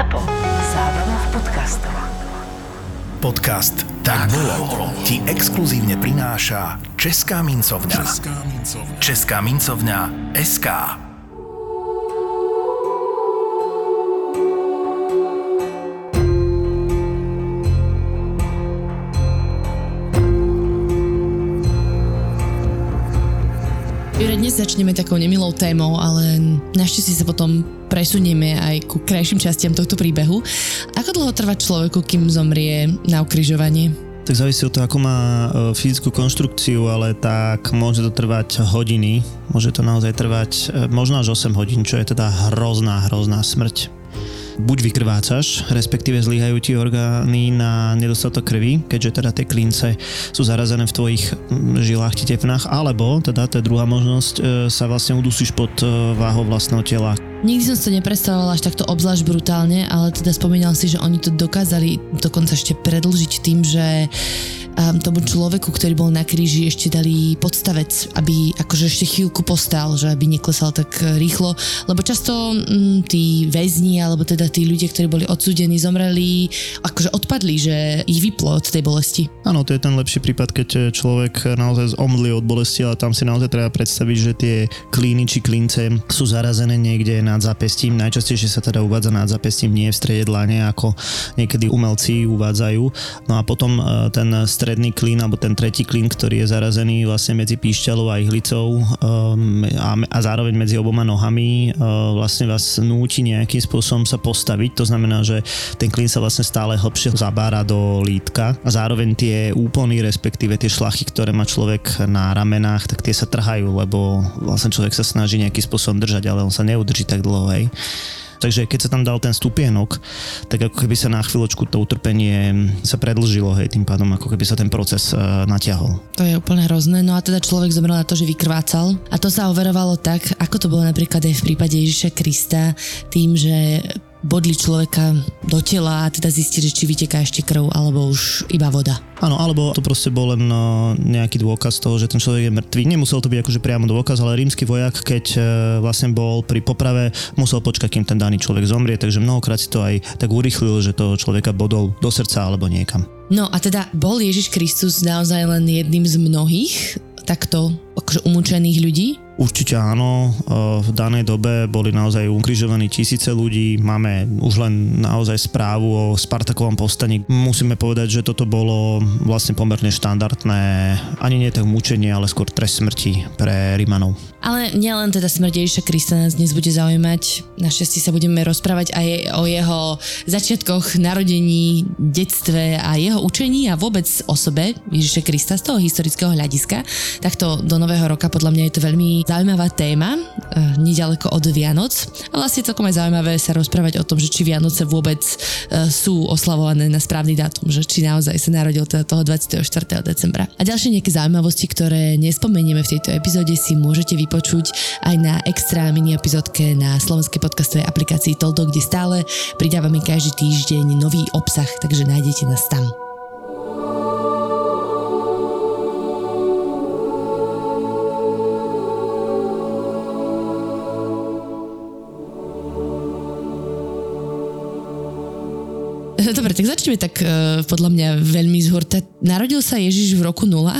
ZAPO. Zábrná v podcastov. Podcast Tak bolo ti exkluzívne prináša Česká mincovňa. Česká mincovňa. Česká mincovňa SK. Jure, dnes začneme takou nemilou témou, ale našťastie sa potom presunieme aj ku krajším častiam tohto príbehu. Ako dlho trvá človeku, kým zomrie na ukrižovanie? Tak závisí od toho, ako má e, fyzickú konštrukciu, ale tak môže to trvať hodiny. Môže to naozaj trvať e, možno až 8 hodín, čo je teda hrozná, hrozná smrť buď vykrvácaš, respektíve zlyhajú ti orgány na nedostatok krvi, keďže teda tie klince sú zarazené v tvojich žilách, tepnách, alebo teda je druhá možnosť, e, sa vlastne udusíš pod váhou vlastného tela. Nikdy som si to nepredstavovala až takto obzvlášť brutálne, ale teda spomínal si, že oni to dokázali dokonca ešte predlžiť tým, že um, tomu človeku, ktorý bol na kríži, ešte dali podstavec, aby akože ešte chvíľku postal, že aby neklesal tak e, rýchlo, lebo často um, tí väzni, alebo teda tí ľudia, ktorí boli odsúdení, zomreli, akože odpadli, že ich vyplo od tej bolesti. Áno, to je ten lepší prípad, keď človek naozaj zomdli od bolesti, ale tam si naozaj treba predstaviť, že tie klíny či klince sú zarazené niekde nad zapestím. Najčastejšie sa teda uvádza nad zapestím, nie v strede dlane, ako niekedy umelci uvádzajú. No a potom e, ten stredný klín, alebo ten tretí klín, ktorý je zarazený vlastne medzi píšťalou a ihlicou um, a, a zároveň medzi oboma nohami uh, vlastne vás núti nejakým spôsobom sa postaviť. To znamená, že ten klín sa vlastne stále hlbšie zabára do lítka a zároveň tie úpony, respektíve tie šlachy, ktoré má človek na ramenách, tak tie sa trhajú, lebo vlastne človek sa snaží nejakým spôsobom držať, ale on sa neudrží tak dlho, hej. Takže keď sa tam dal ten stupienok, tak ako keby sa na chvíľočku to utrpenie sa predlžilo, hej, tým pádom ako keby sa ten proces uh, natiahol. To je úplne hrozné. No a teda človek zomrel na to, že vykrvácal. A to sa overovalo tak, ako to bolo napríklad aj v prípade Ježiša Krista, tým, že bodli človeka do tela a teda zistili, či vyteká ešte krv alebo už iba voda. Áno, alebo to proste bol len no, nejaký dôkaz toho, že ten človek je mŕtvý. Nemusel to byť akože priamo dôkaz, ale rímsky vojak, keď e, vlastne bol pri poprave, musel počkať, kým ten daný človek zomrie, takže mnohokrát si to aj tak urychlil, že toho človeka bodol do srdca alebo niekam. No a teda bol Ježiš Kristus naozaj len jedným z mnohých takto akože umúčených ľudí? Určite áno, v danej dobe boli naozaj ukrižovaní tisíce ľudí, máme už len naozaj správu o Spartakovom povstaní. Musíme povedať, že toto bolo vlastne pomerne štandardné, ani nie tak mučenie, ale skôr trest smrti pre Rimanov. Ale nielen teda smrť Ježiša Krista nás dnes bude zaujímať. Našťastie sa budeme rozprávať aj o jeho začiatkoch, narodení, detstve a jeho učení a vôbec osobe Ježiša Krista z toho historického hľadiska. Takto do nového roka podľa mňa je to veľmi zaujímavá téma, e, nedaleko od Vianoc. A vlastne celkom aj zaujímavé sa rozprávať o tom, že či Vianoce vôbec e, sú oslavované na správny dátum, že či naozaj sa narodil teda toho 24. decembra. A ďalšie nejaké zaujímavosti, ktoré nespomenieme v tejto epizóde, si môžete vypočuť aj na extra mini epizódke na slovenskej podcastovej aplikácii Toldo, kde stále pridávame každý týždeň nový obsah, takže nájdete nás tam. Dobre, tak začneme tak uh, podľa mňa veľmi zhorta. Narodil sa Ježiš v roku 0?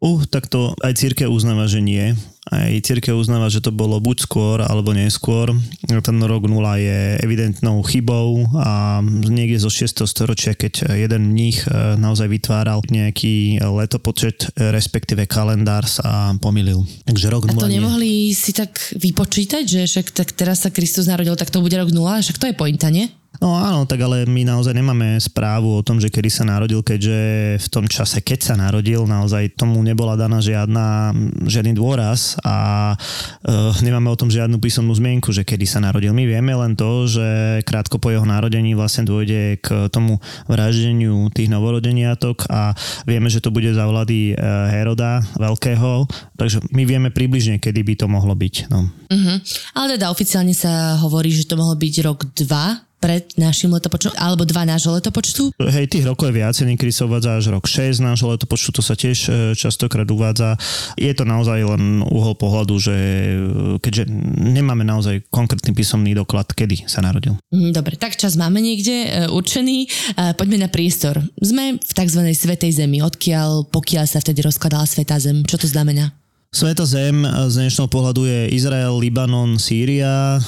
Uh, tak to aj církev uznáva, že nie. Aj církev uznáva, že to bolo buď skôr alebo neskôr. Ten rok 0 je evidentnou chybou a niekde zo 6. storočia, keď jeden mních e, naozaj vytváral nejaký letopočet, respektíve kalendár sa pomýlil. Takže rok 0 A to nie. nemohli si tak vypočítať, že však tak teraz sa Kristus narodil, tak to bude rok 0, však to je pointa, nie? No áno, tak ale my naozaj nemáme správu o tom, že kedy sa narodil, keďže v tom čase, keď sa narodil, naozaj tomu nebola daná žiadna, žiadny dôraz a uh, nemáme o tom žiadnu písomnú zmienku, že kedy sa narodil. My vieme len to, že krátko po jeho narodení vlastne dôjde k tomu vraždeniu tých novorodeniatok a vieme, že to bude za vlády Heroda Veľkého, takže my vieme približne, kedy by to mohlo byť. No. Uh-huh. Ale teda oficiálne sa hovorí, že to mohlo byť rok 2 pred našim letopočtom, alebo dva nášho letopočtu. Hej, tých rokov je viacej, niekedy sa uvádza až rok 6 nášho letopočtu, to sa tiež e, častokrát uvádza. Je to naozaj len uhol pohľadu, že e, keďže nemáme naozaj konkrétny písomný doklad, kedy sa narodil. Mm, Dobre, tak čas máme niekde e, určený. Poďme na priestor. Sme v tzv. Svetej Zemi, odkiaľ, pokiaľ sa vtedy rozkladala Svetá Zem. Čo to znamená? Sveta zem z dnešného pohľadu je Izrael, Libanon, Sýria.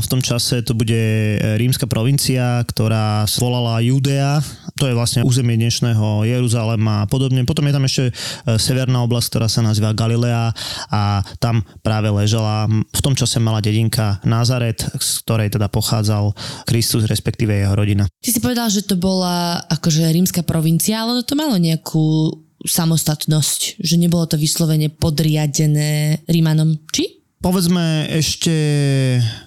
V tom čase to bude rímska provincia, ktorá volala Judea. To je vlastne územie dnešného Jeruzalema a podobne. Potom je tam ešte e, severná oblasť, ktorá sa nazýva Galilea a tam práve ležala v tom čase malá dedinka Nazaret, z ktorej teda pochádzal Kristus, respektíve jeho rodina. Ty si povedal, že to bola akože rímska provincia, ale to malo nejakú samostatnosť, že nebolo to vyslovene podriadené Rímanom. Či? Povedzme ešte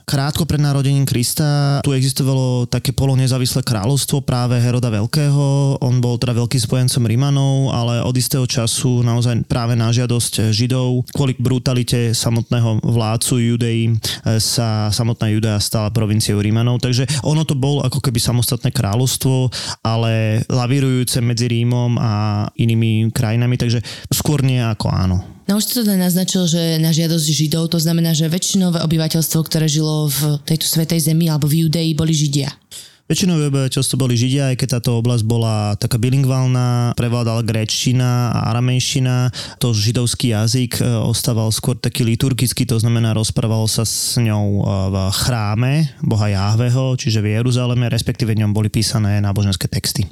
krátko pred narodením Krista tu existovalo také polonezávislé kráľovstvo práve Heroda Veľkého. On bol teda veľký spojencom Rimanov, ale od istého času naozaj práve na žiadosť Židov kvôli brutalite samotného vládcu Judei sa samotná Judea stala provinciou Rimanov. Takže ono to bol ako keby samostatné kráľovstvo, ale lavírujúce medzi Rímom a inými krajinami, takže skôr nie ako áno. No už to teda naznačil, že na žiadosť Židov, to znamená, že väčšinové obyvateľstvo, ktoré žilo v tejto svetej zemi alebo v Judei, boli Židia. Väčšinové obyvateľstvo boli Židia, aj keď táto oblasť bola taká bilingválna, prevládala gréčtina a aramejština. To židovský jazyk e, ostával skôr taký liturgický, to znamená rozprávalo sa s ňou e, v chráme Boha Jáhveho, čiže v Jeruzaleme, respektíve ňom boli písané náboženské texty.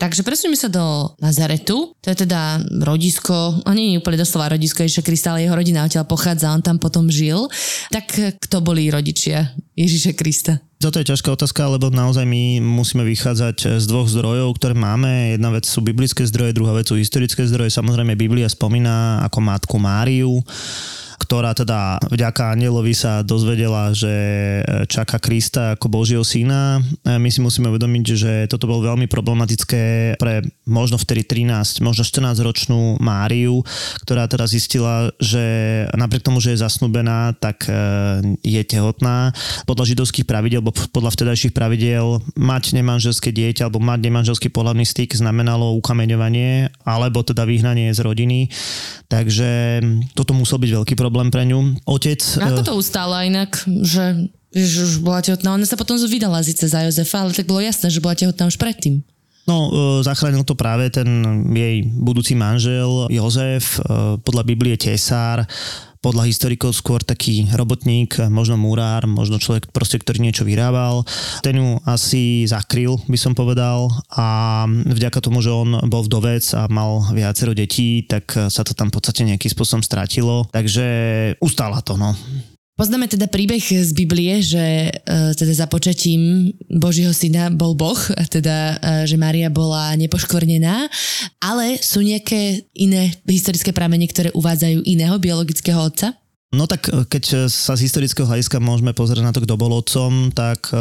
Takže presuneme sa do Nazaretu, to je teda rodisko, a nie je úplne doslova rodisko Ježiša Krista, ale jeho rodina odtiaľ pochádza, on tam potom žil. Tak kto boli rodičia Ježiša Krista? Toto je ťažká otázka, lebo naozaj my musíme vychádzať z dvoch zdrojov, ktoré máme. Jedna vec sú biblické zdroje, druhá vec sú historické zdroje. Samozrejme Biblia spomína ako matku Máriu ktorá teda vďaka anielovi sa dozvedela, že čaká Krista ako Božieho syna. My si musíme uvedomiť, že toto bolo veľmi problematické pre možno vtedy 13, možno 14 ročnú Máriu, ktorá teda zistila, že napriek tomu, že je zasnubená, tak e, je tehotná. Podľa židovských pravidel, alebo podľa vtedajších pravidel, mať nemanželské dieťa alebo mať nemanželský pohľadný styk znamenalo ukameňovanie alebo teda vyhnanie z rodiny. Takže toto musel byť veľký problém problém pre ňu. Otec... Ako to ustála inak, že že už bola tehotná. Ona sa potom vydala zice za Jozefa, ale tak bolo jasné, že bola tehotná už predtým. No, e, zachránil to práve ten jej budúci manžel Jozef, e, podľa Biblie tesár, podľa historikov skôr taký robotník, možno murár, možno človek proste, ktorý niečo vyrábal. Ten ju asi zakryl, by som povedal a vďaka tomu, že on bol vdovec a mal viacero detí, tak sa to tam v podstate nejakým spôsobom stratilo. Takže ustála to, no. Poznáme teda príbeh z Biblie, že uh, teda za počatím Božieho syna bol Boh, a teda, uh, že Mária bola nepoškvrnená, ale sú nejaké iné historické pramene, ktoré uvádzajú iného biologického otca? No tak keď sa z historického hľadiska môžeme pozrieť na to, kto bol otcom, tak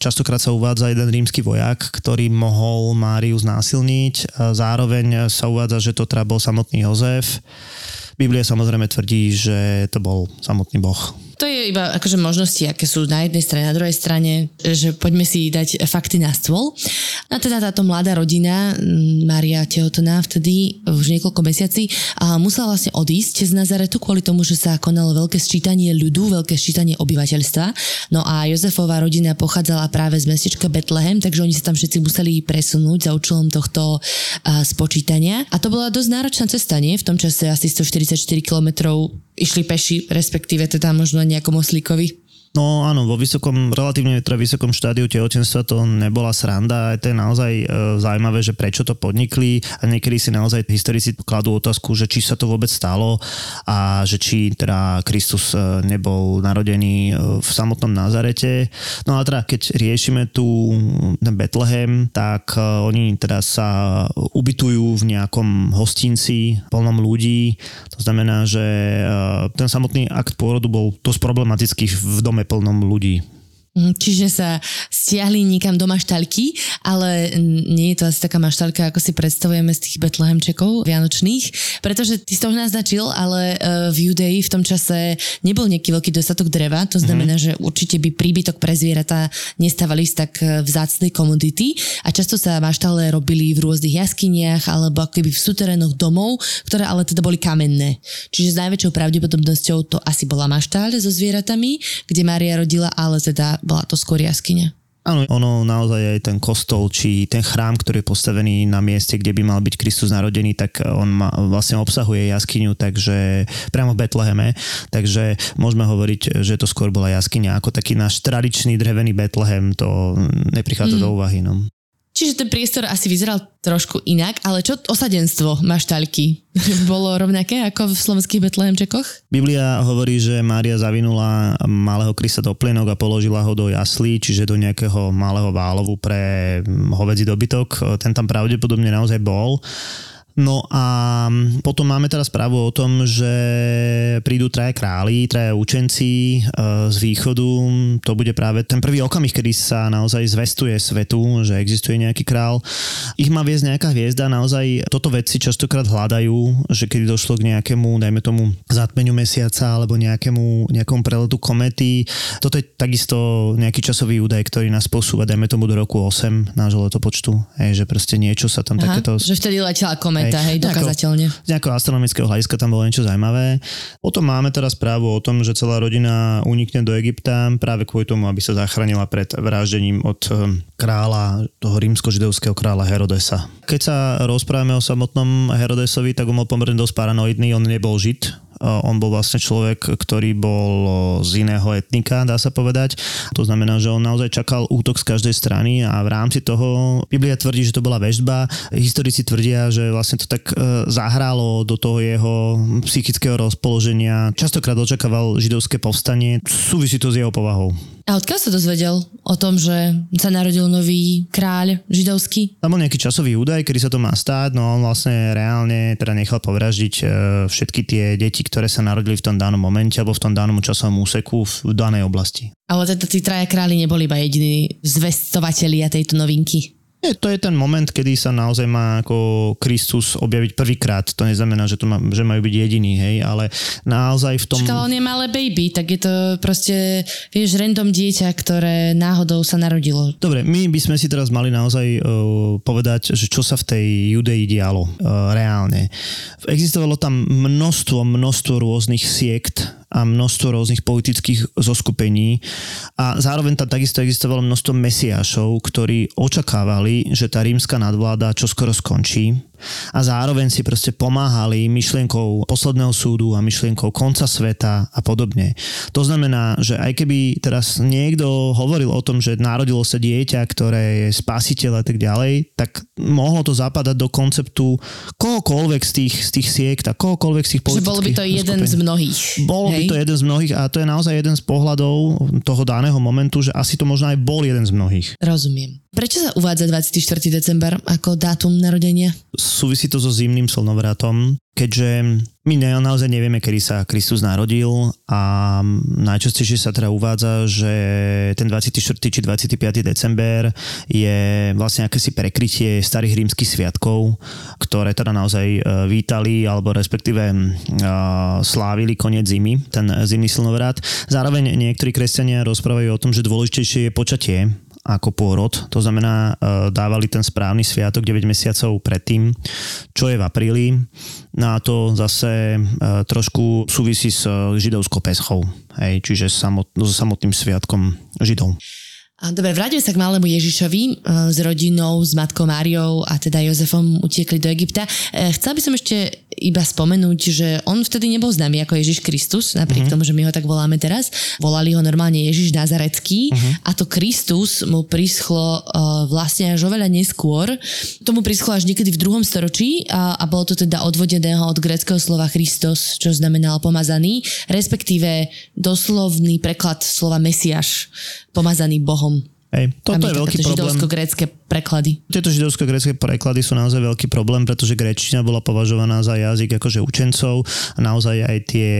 častokrát sa uvádza jeden rímsky vojak, ktorý mohol Máriu znásilniť. Zároveň sa uvádza, že to teda bol samotný Jozef. Biblia samozrejme tvrdí, že to bol samotný Boh. To je iba akože možnosti, aké sú na jednej strane, na druhej strane, že poďme si dať fakty na stôl. A teda táto mladá rodina, Maria tehotná vtedy už niekoľko mesiaci, a musela vlastne odísť z Nazaretu kvôli tomu, že sa konalo veľké sčítanie ľudu, veľké sčítanie obyvateľstva. No a Jozefová rodina pochádzala práve z mestečka Betlehem, takže oni sa tam všetci museli presunúť za účelom tohto spočítania. A to bola dosť náročná cesta, nie? V tom čase asi 144 kilometrov išli peši, respektíve teda možno nejakom oslíkovi. No áno, vo vysokom, relatívne teda vysokom štádiu tehotenstva to nebola sranda a to je naozaj e, zaujímavé, že prečo to podnikli a niekedy si naozaj historici kladú otázku, že či sa to vôbec stalo a že či teda Kristus e, nebol narodený e, v samotnom Nazarete. No a teda keď riešime tu Betlehem, tak e, oni teda sa ubytujú v nejakom hostinci plnom ľudí. To znamená, že ten samotný akt pôrodu bol dosť problematický v dome plnom ľudí. Mhm, Čiže sa stiahli niekam do maštalky, ale nie je to asi taká maštalka, ako si predstavujeme z tých betlehemčekov vianočných, pretože ty si to už naznačil, ale uh, v Judei v tom čase nebol nejaký veľký dostatok dreva, to znamená, mm-hmm. že určite by príbytok pre zvieratá nestávali z tak e, vzácnej komodity a často sa maštale robili v rôznych jaskyniach alebo akoby v suterénoch domov, ktoré ale teda boli kamenné. Čiže s najväčšou pravdepodobnosťou to asi bola maštáľ so zvieratami, kde Mária rodila, ale teda bola to skôr jaskyňa. Áno, ono naozaj aj ten kostol, či ten chrám, ktorý je postavený na mieste, kde by mal byť Kristus narodený, tak on ma, vlastne obsahuje jaskyňu, takže priamo v Betleheme, takže môžeme hovoriť, že to skôr bola jaskyňa, ako taký náš tradičný drevený Betlehem, to neprichádza mm. do úvahy. No. Čiže ten priestor asi vyzeral trošku inak, ale čo osadenstvo maštaľky? Bolo rovnaké ako v slovenských Betlehemčekoch? Biblia hovorí, že Mária zavinula malého Krista do plienok a položila ho do jaslí, čiže do nejakého malého válovu pre hovedzí dobytok. Ten tam pravdepodobne naozaj bol. No a potom máme teraz správu o tom, že prídu traja králi, traja učenci e, z východu. To bude práve ten prvý okamih, kedy sa naozaj zvestuje svetu, že existuje nejaký král. Ich má viesť nejaká hviezda, naozaj toto vedci častokrát hľadajú, že keď došlo k nejakému, dajme tomu, zatmeniu mesiaca alebo nejakému, nejakom preletu komety. Toto je takisto nejaký časový údaj, ktorý nás posúva, dajme tomu do roku 8 nášho letopočtu. Hej, že proste niečo sa tam Aha, takéto... Že vtedy letela kometa kometa, hej, hej dokazateľne. Z nejakého astronomického hľadiska tam bolo niečo zaujímavé. Potom máme teraz správu o tom, že celá rodina unikne do Egypta práve kvôli tomu, aby sa zachránila pred vraždením od eh, kráľa, toho rímsko-židovského kráľa Herodesa. Keď sa rozprávame o samotnom Herodesovi, tak on bol pomerne dosť paranoidný, on nebol žid, on bol vlastne človek, ktorý bol z iného etnika, dá sa povedať. To znamená, že on naozaj čakal útok z každej strany a v rámci toho Biblia tvrdí, že to bola väžba. Historici tvrdia, že vlastne to tak e, zahrálo do toho jeho psychického rozpoloženia. Častokrát očakával židovské povstanie. Súvisí to s jeho povahou. A odkiaľ sa dozvedel o tom, že sa narodil nový kráľ židovský? Tam bol nejaký časový údaj, kedy sa to má stáť, no on vlastne reálne teda nechal povraždiť e, všetky tie deti, ktoré sa narodili v tom danom momente alebo v tom danom časovom úseku v danej oblasti. Ale teda tí traja králi neboli iba jediní zvestovatelia tejto novinky. Nie, to je ten moment, kedy sa naozaj má ako Kristus objaviť prvýkrát. To neznamená, že, to má, že majú byť jediní, hej, ale naozaj v tom... Čakal, on je malé baby, tak je to proste, vieš, random dieťa, ktoré náhodou sa narodilo. Dobre, my by sme si teraz mali naozaj uh, povedať, že čo sa v tej Judei dialo uh, reálne. Existovalo tam množstvo, množstvo rôznych siekt, a množstvo rôznych politických zoskupení. A zároveň tam takisto existovalo množstvo mesiášov, ktorí očakávali, že tá rímska nadvláda čoskoro skončí a zároveň si proste pomáhali myšlienkou posledného súdu a myšlienkou konca sveta a podobne. To znamená, že aj keby teraz niekto hovoril o tom, že narodilo sa dieťa, ktoré je spasiteľ a tak ďalej, tak mohlo to zapadať do konceptu kohokoľvek z tých, z tých siekt a kohokoľvek z tých politických Že bolo by to jeden z mnohých. Bolo hej? by to jeden z mnohých a to je naozaj jeden z pohľadov toho daného momentu, že asi to možno aj bol jeden z mnohých. Rozumiem. Prečo sa uvádza 24. december ako dátum narodenia? Súvisí to so zimným slnovratom, keďže my naozaj nevieme, kedy sa Kristus narodil a najčastejšie sa teda uvádza, že ten 24. či 25. december je vlastne akési prekrytie starých rímskych sviatkov, ktoré teda naozaj e, vítali alebo respektíve slávili koniec zimy, ten zimný slnovrat. Zároveň niektorí kresťania rozprávajú o tom, že dôležitejšie je počatie ako pôrod. To znamená, e, dávali ten správny sviatok 9 mesiacov predtým, čo je v apríli. No a to zase e, trošku súvisí s židovskou peschou, hej, čiže samot, so samotným sviatkom židov. Dobre, vráťme sa k malému Ježišovi e, s rodinou, s matkou Máriou a teda Jozefom utiekli do Egypta. E, chcela by som ešte iba spomenúť, že on vtedy nebol známy ako Ježiš Kristus, napriek uh-huh. tomu, že my ho tak voláme teraz. Volali ho normálne Ježiš Nazarecký uh-huh. a to Kristus mu prischlo uh, vlastne až oveľa neskôr. Tomu prischlo až niekedy v druhom storočí a, a bolo to teda odvodeného od greckého slova Christos, čo znamenalo pomazaný, respektíve doslovný preklad slova Mesiaš, pomazaný Bohom. Hej, toto je veľký problém. židovsko-grécké preklady. Tieto židovsko-grécké preklady sú naozaj veľký problém, pretože gréčtina bola považovaná za jazyk akože učencov a naozaj aj tie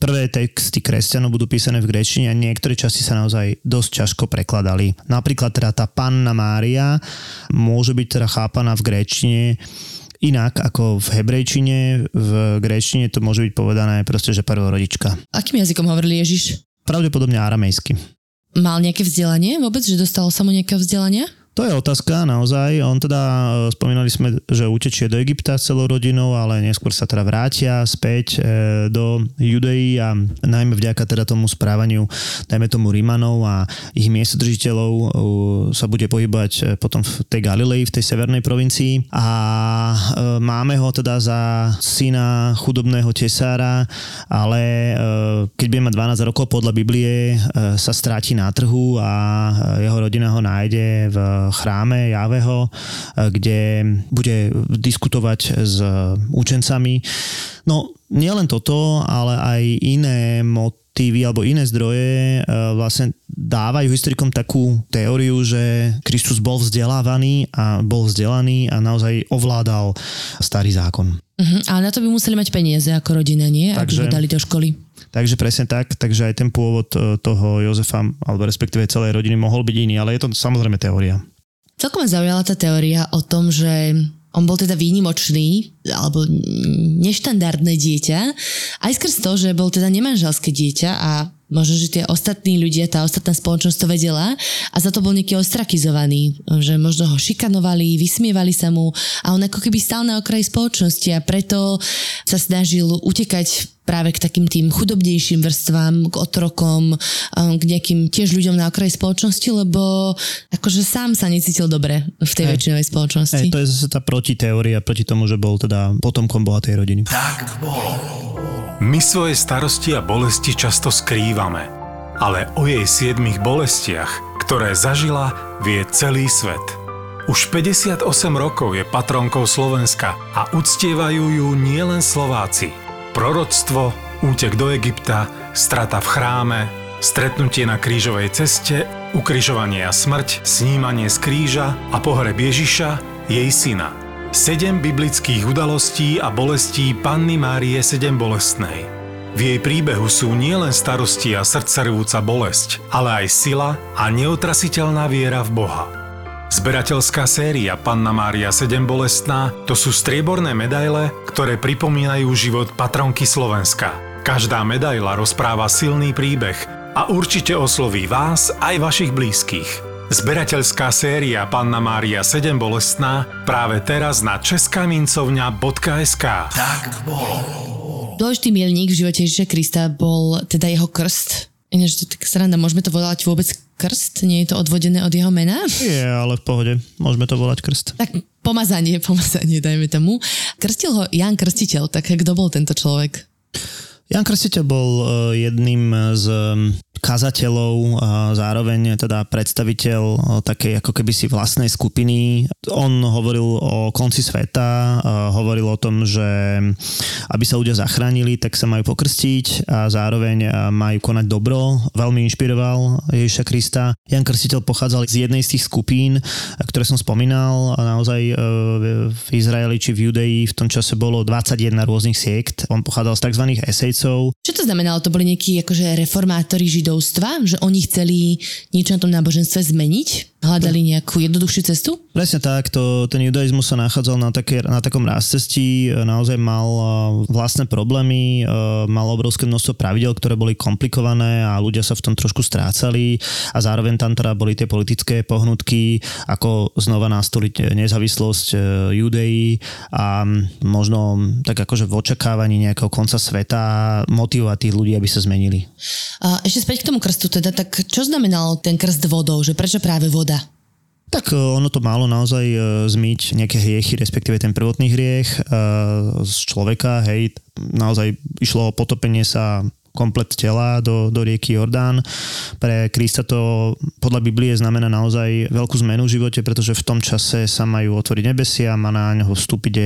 prvé texty kresťanov budú písané v gréčtine a niektoré časti sa naozaj dosť ťažko prekladali. Napríklad teda tá Panna Mária môže byť teda chápaná v gréčtine inak ako v hebrejčine, v gréčtine to môže byť povedané proste, že prvorodička. Akým jazykom hovorili Ježiš? Pravdepodobne aramejsky. Mal nejaké vzdelanie vôbec, že dostalo sa mu nejaké vzdelanie? To je otázka naozaj. On teda, e, spomínali sme, že utečie do Egypta s celou rodinou, ale neskôr sa teda vrátia späť e, do Judei a najmä vďaka teda tomu správaniu, dajme tomu Rímanov a ich miestodržiteľov e, sa bude pohybať potom v tej Galilei, v tej severnej provincii a máme ho teda za syna chudobného tesára, ale keď bude mať 12 rokov podľa Biblie sa stráti na trhu a jeho rodina ho nájde v chráme Javeho, eh, kde bude diskutovať s učencami. No, nielen toto, ale aj iné motívy alebo iné zdroje eh, vlastne dávajú historikom takú teóriu, že Kristus bol vzdelávaný a bol vzdelaný a naozaj ovládal starý zákon. Uh-huh, ale na to by museli mať peniaze ako rodina, nie? Takže, Aby ho dali do školy. Takže presne tak, takže aj ten pôvod eh, toho Jozefa, alebo respektíve celej rodiny mohol byť iný, ale je to samozrejme teória. Celkom ma zaujala tá teória o tom, že on bol teda výnimočný alebo neštandardné dieťa, aj skrz to, že bol teda nemanželské dieťa a možno, že tie ostatní ľudia, tá ostatná spoločnosť to vedela a za to bol nejaký ostrakizovaný, že možno ho šikanovali, vysmievali sa mu a on ako keby stal na okraji spoločnosti a preto sa snažil utekať práve k takým tým chudobnejším vrstvám, k otrokom, um, k nejakým tiež ľuďom na okraji spoločnosti, lebo akože sám sa necítil dobre v tej hey. väčšinovej spoločnosti. Hey, to je zase tá protiteória proti tomu, že bol teda potomkom bohatej rodiny. Tak bolo. My svoje starosti a bolesti často skrývame, ale o jej siedmých bolestiach, ktoré zažila, vie celý svet. Už 58 rokov je patronkou Slovenska a uctievajú ju nielen Slováci. Proroctvo, útek do Egypta, strata v chráme, stretnutie na krížovej ceste, ukrižovanie a smrť, snímanie z kríža a pohreb Ježiša, jej syna – Sedem biblických udalostí a bolestí Panny Márie sedem bolestnej. V jej príbehu sú nielen starosti a srdcervúca bolesť, ale aj sila a neotrasiteľná viera v Boha. Zberateľská séria Panna Mária 7 bolestná to sú strieborné medaile, ktoré pripomínajú život patronky Slovenska. Každá medaila rozpráva silný príbeh a určite osloví vás aj vašich blízkych. Zberateľská séria Panna Mária 7 bolestná práve teraz na českamincovňa.sk Tak bolo. Dôležitý milník v živote Ježiša Krista bol teda jeho krst. Ináč to je taká sranda, môžeme to volať vôbec krst? Nie je to odvodené od jeho mena? Je, ale v pohode. Môžeme to volať krst. Tak pomazanie, pomazanie, dajme tomu. Krstil ho Jan Krstiteľ, tak kto bol tento človek? Jan Krstiteľ bol eh, jedným z kazateľov, zároveň teda predstaviteľ takej ako keby si vlastnej skupiny. On hovoril o konci sveta, hovoril o tom, že aby sa ľudia zachránili, tak sa majú pokrstiť a zároveň majú konať dobro. Veľmi inšpiroval Ježiša Krista. Jan Krstiteľ pochádzal z jednej z tých skupín, ktoré som spomínal. A naozaj e, v Izraeli či v Judei v tom čase bolo 21 rôznych siekt. On pochádzal z tzv. esejcov. Čo to znamenalo? To boli nejakí akože reformátori židov židovstva, že oni chceli niečo na tom náboženstve zmeniť? Hľadali nejakú jednoduchšiu cestu? Presne tak, to, ten judaizmus sa nachádzal na, také, na takom rázcestí, naozaj mal vlastné problémy, mal obrovské množstvo pravidel, ktoré boli komplikované a ľudia sa v tom trošku strácali a zároveň tam teda boli tie politické pohnutky, ako znova nastoliť nezávislosť e, Judei a možno tak akože v očakávaní nejakého konca sveta motivovať tých ľudí, aby sa zmenili. A ešte späť k tomu krstu teda, tak čo znamenal ten krst vodou, že prečo práve voda? Tak e, ono to málo naozaj e, zmyť nejaké hriechy, respektíve ten prvotný hriech e, z človeka, hej, naozaj išlo o potopenie sa komplet tela do, do rieky Jordán. Pre Krista to podľa Biblie znamená naozaj veľkú zmenu v živote, pretože v tom čase sa majú otvoriť nebesia, má na neho vstúpiť e,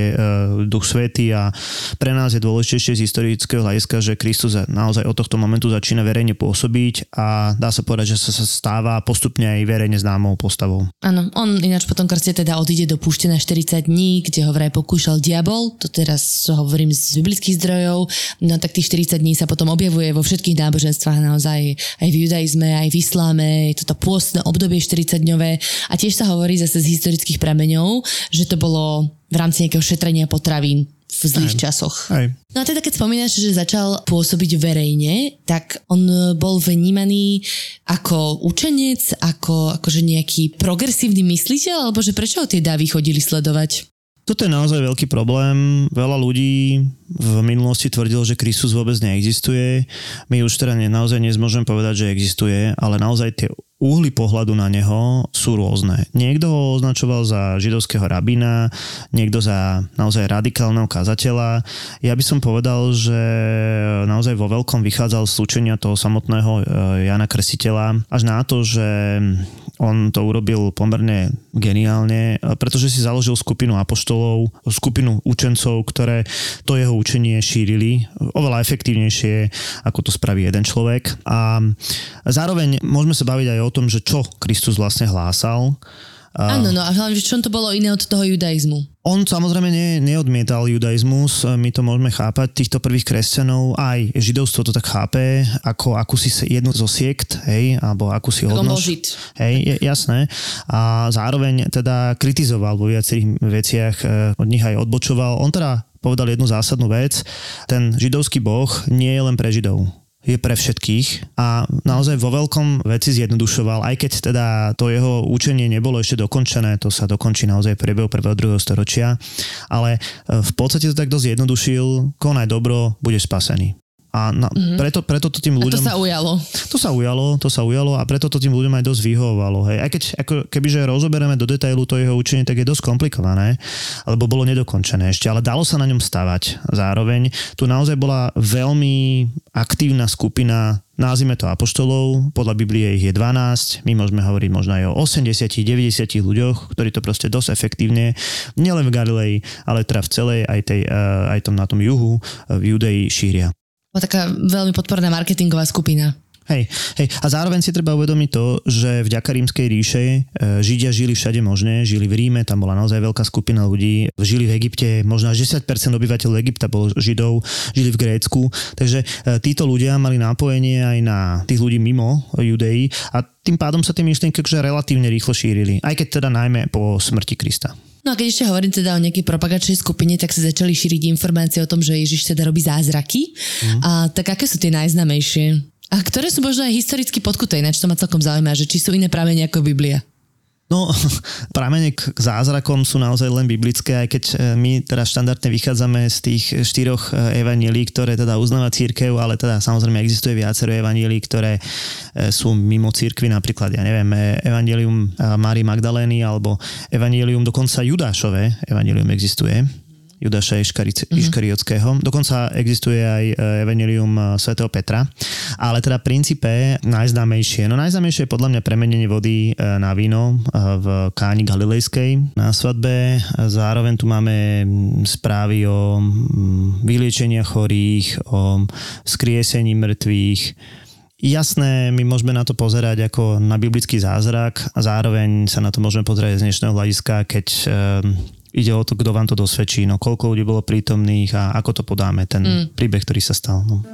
Duch Svety a pre nás je dôležitejšie z historického hľadiska, že Kristus naozaj od tohto momentu začína verejne pôsobiť a dá sa povedať, že sa, sa stáva postupne aj verejne známou postavou. Áno, on ináč potom krste teda odíde do púšte na 40 dní, kde ho vraj pokúšal diabol, to teraz hovorím z biblických zdrojov, no tak tých 40 dní sa potom objavuje vo všetkých náboženstvách naozaj, aj v judaizme, aj v isláme, je toto pôstne obdobie 40-dňové a tiež sa hovorí zase z historických prameňov, že to bolo v rámci nejakého šetrenia potravín v zlých Aj. časoch. Aj. No a teda keď spomínaš, že začal pôsobiť verejne, tak on bol vnímaný ako učenec, ako akože nejaký progresívny mysliteľ, alebo že prečo tie davy chodili sledovať? Toto je naozaj veľký problém. Veľa ľudí v minulosti tvrdilo, že Kristus vôbec neexistuje. My už teda naozaj nezmôžeme povedať, že existuje, ale naozaj tie uhly pohľadu na neho sú rôzne. Niekto ho označoval za židovského rabína, niekto za naozaj radikálneho kazateľa. Ja by som povedal, že naozaj vo veľkom vychádzal z slučenia toho samotného e, Jana Kresiteľa až na to, že on to urobil pomerne geniálne, e, pretože si založil skupinu apoštolov, skupinu učencov, ktoré to jeho učenie šírili oveľa efektívnejšie, ako to spraví jeden človek. A zároveň môžeme sa baviť aj o tom, že čo Kristus vlastne hlásal. Áno, no a hlavne, že čo to bolo iné od toho judaizmu? On samozrejme ne, neodmietal judaizmus, my to môžeme chápať, týchto prvých kresťanov, aj židovstvo to tak chápe, ako akúsi jednu zo siekt, hej, alebo akúsi žid. Hej, jasné. A zároveň teda kritizoval vo viacerých veciach, e, od nich aj odbočoval. On teda povedal jednu zásadnú vec, ten židovský boh nie je len pre židov je pre všetkých a naozaj vo veľkom veci zjednodušoval, aj keď teda to jeho učenie nebolo ešte dokončené, to sa dokončí naozaj v priebehu prvého, druhého storočia, ale e, v podstate to tak dosť jednodušil, konaj dobro, budeš spasený. A na, mm-hmm. preto, preto to tým A to ľuďom... sa ujalo. To sa ujalo, to sa ujalo a preto to tým ľuďom aj dosť vyhovovalo. Hej. Aj keď ako, kebyže rozoberieme do detailu to jeho učenie, tak je dosť komplikované, alebo bolo nedokončené ešte, ale dalo sa na ňom stavať. Zároveň tu naozaj bola veľmi aktívna skupina Názvime to apoštolov, podľa Biblie ich je 12, my môžeme hovoriť možno aj o 80-90 ľuďoch, ktorí to proste dosť efektívne, nielen v Galilei, ale teda v celej aj, tej, eh, aj tom, na tom juhu eh, v Judei šíria. Bola taká veľmi podporná marketingová skupina. Hej, hej, a zároveň si treba uvedomiť to, že vďaka rímskej ríše e, Židia žili všade možné, žili v Ríme, tam bola naozaj veľká skupina ľudí, žili v Egypte, možno až 10% obyvateľov Egypta bolo Židov, žili v Grécku, takže e, títo ľudia mali nápojenie aj na tých ľudí mimo Judei a tým pádom sa tie myšlienky akože relatívne rýchlo šírili, aj keď teda najmä po smrti Krista. No a keď ešte hovorím teda o nejakej propagačnej skupine, tak sa začali šíriť informácie o tom, že Ježiš teda robí zázraky. Mm. A tak aké sú tie najznamejšie? A ktoré sú možno aj historicky podkuté, ináč to ma celkom zaujíma, že či sú iné pramene ako Biblia. No, pramene k zázrakom sú naozaj len biblické, aj keď e, my teda štandardne vychádzame z tých štyroch e, evanielí, ktoré teda uznáva církev, ale teda samozrejme existuje viacero evanielí, ktoré e, sú mimo církvy, napríklad, ja neviem, evanielium Márii Magdalény alebo evanielium dokonca Judášové evanielium existuje. Judáša Iškaric- mm-hmm. Iškariotského. Dokonca existuje aj Evangelium svätého Petra. Ale teda princípe najznámejšie, no najznámejšie je podľa mňa premenenie vody na víno v Káni Galilejskej na svadbe. Zároveň tu máme správy o vyliečenia chorých, o skriesení mŕtvych, Jasné, my môžeme na to pozerať ako na biblický zázrak a zároveň sa na to môžeme pozerať z dnešného hľadiska, keď ide o to, kto vám to dosvedčí, no koľko ľudí bolo prítomných a ako to podáme, ten mm. príbeh, ktorý sa stal. No.